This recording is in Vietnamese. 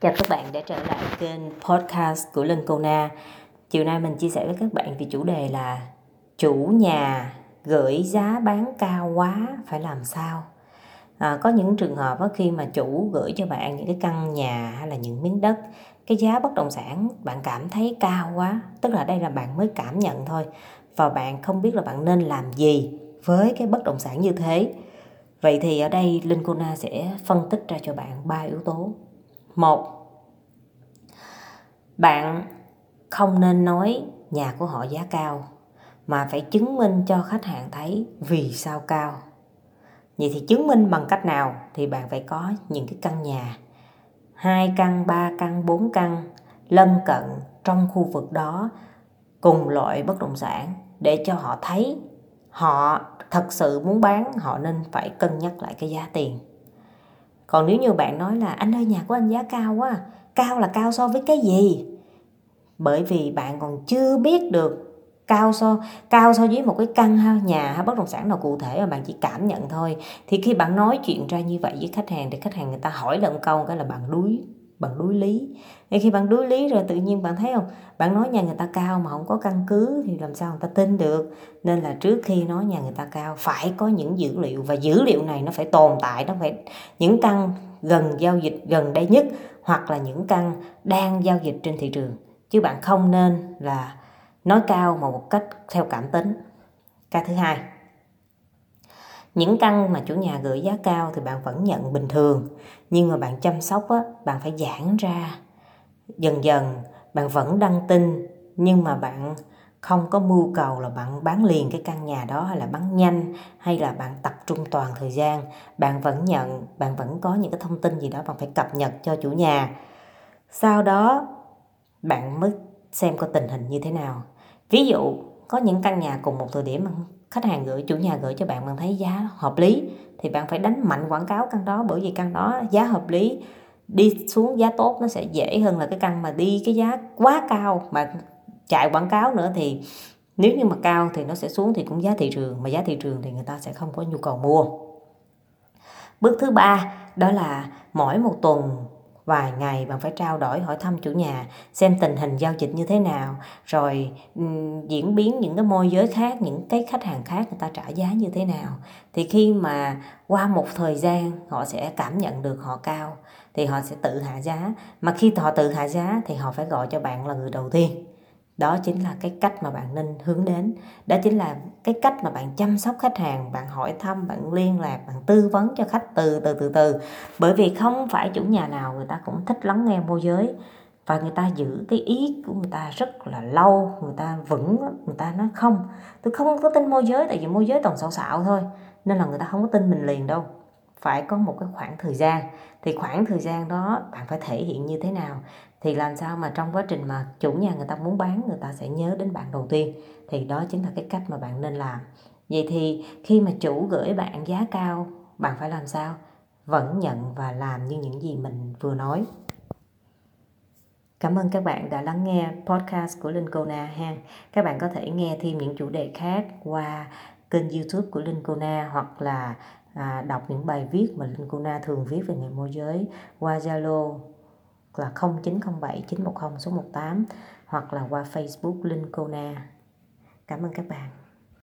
Chào các bạn đã trở lại kênh podcast của Lân Cô Na. Chiều nay mình chia sẻ với các bạn về chủ đề là chủ nhà gửi giá bán cao quá phải làm sao? À, có những trường hợp đó, khi mà chủ gửi cho bạn những cái căn nhà hay là những miếng đất cái giá bất động sản bạn cảm thấy cao quá tức là đây là bạn mới cảm nhận thôi và bạn không biết là bạn nên làm gì với cái bất động sản như thế vậy thì ở đây linh cô na sẽ phân tích ra cho bạn ba yếu tố một, bạn không nên nói nhà của họ giá cao, mà phải chứng minh cho khách hàng thấy vì sao cao. Vậy thì chứng minh bằng cách nào thì bạn phải có những cái căn nhà, hai căn, ba căn, bốn căn lân cận trong khu vực đó cùng loại bất động sản để cho họ thấy họ thật sự muốn bán, họ nên phải cân nhắc lại cái giá tiền còn nếu như bạn nói là, anh ơi, nhà của anh giá cao quá, cao là cao so với cái gì? Bởi vì bạn còn chưa biết được cao so cao so với một cái căn ha, nhà hay bất động sản nào cụ thể mà bạn chỉ cảm nhận thôi. Thì khi bạn nói chuyện ra như vậy với khách hàng thì khách hàng người ta hỏi lần câu cái là bạn đuối bằng đối lý. Ngay khi bạn đối lý rồi tự nhiên bạn thấy không? Bạn nói nhà người ta cao mà không có căn cứ thì làm sao người ta tin được? Nên là trước khi nói nhà người ta cao, phải có những dữ liệu. Và dữ liệu này nó phải tồn tại, nó phải, những căn gần giao dịch gần đây nhất hoặc là những căn đang giao dịch trên thị trường. Chứ bạn không nên là nói cao mà một cách theo cảm tính. Cái thứ hai những căn mà chủ nhà gửi giá cao thì bạn vẫn nhận bình thường. Nhưng mà bạn chăm sóc á, bạn phải giãn ra. Dần dần bạn vẫn đăng tin nhưng mà bạn không có mưu cầu là bạn bán liền cái căn nhà đó hay là bán nhanh hay là bạn tập trung toàn thời gian. Bạn vẫn nhận bạn vẫn có những cái thông tin gì đó bạn phải cập nhật cho chủ nhà. Sau đó bạn mới xem có tình hình như thế nào. Ví dụ có những căn nhà cùng một thời điểm khách hàng gửi, chủ nhà gửi cho bạn bạn thấy giá hợp lý, thì bạn phải đánh mạnh quảng cáo căn đó, bởi vì căn đó giá hợp lý. Đi xuống giá tốt nó sẽ dễ hơn là cái căn mà đi cái giá quá cao mà chạy quảng cáo nữa, thì nếu như mà cao thì nó sẽ xuống thì cũng giá thị trường, mà giá thị trường thì người ta sẽ không có nhu cầu mua. Bước thứ ba, đó là mỗi một tuần vài ngày bạn phải trao đổi hỏi thăm chủ nhà xem tình hình giao dịch như thế nào rồi um, diễn biến những cái môi giới khác những cái khách hàng khác người ta trả giá như thế nào. Thì khi mà qua một thời gian họ sẽ cảm nhận được họ cao thì họ sẽ tự hạ giá. Mà khi họ tự hạ giá thì họ phải gọi cho bạn là người đầu tiên đó chính là cái cách mà bạn nên hướng đến. Đó chính là cái cách mà bạn chăm sóc khách hàng, bạn hỏi thăm, bạn liên lạc, bạn tư vấn cho khách từ từ từ từ. Bởi vì không phải chủ nhà nào người ta cũng thích lắng nghe môi giới. Và người ta giữ cái ý của người ta rất là lâu, người ta vững, người ta nói không. Tôi không có tin môi giới tại vì môi giới toàn xạo xạo thôi, nên là người ta không có tin mình liền đâu phải có một cái khoảng thời gian. Thì khoảng thời gian đó bạn phải thể hiện như thế nào? Thì làm sao mà trong quá trình mà chủ nhà người ta muốn bán, người ta sẽ nhớ đến bạn đầu tiên? Thì đó chính là cái cách mà bạn nên làm. Vậy thì khi mà chủ gửi bạn giá cao, bạn phải làm sao? Vẫn nhận và làm như những gì mình vừa nói. Cảm ơn các bạn đã lắng nghe podcast của Linh ha. Các bạn có thể nghe thêm những chủ đề khác qua kênh YouTube của Linh hoặc là à, đọc những bài viết mà Linh Cô Na thường viết về nghề môi giới qua Zalo là 0907 910 số 18 hoặc là qua Facebook Linh Cô Na. Cảm ơn các bạn.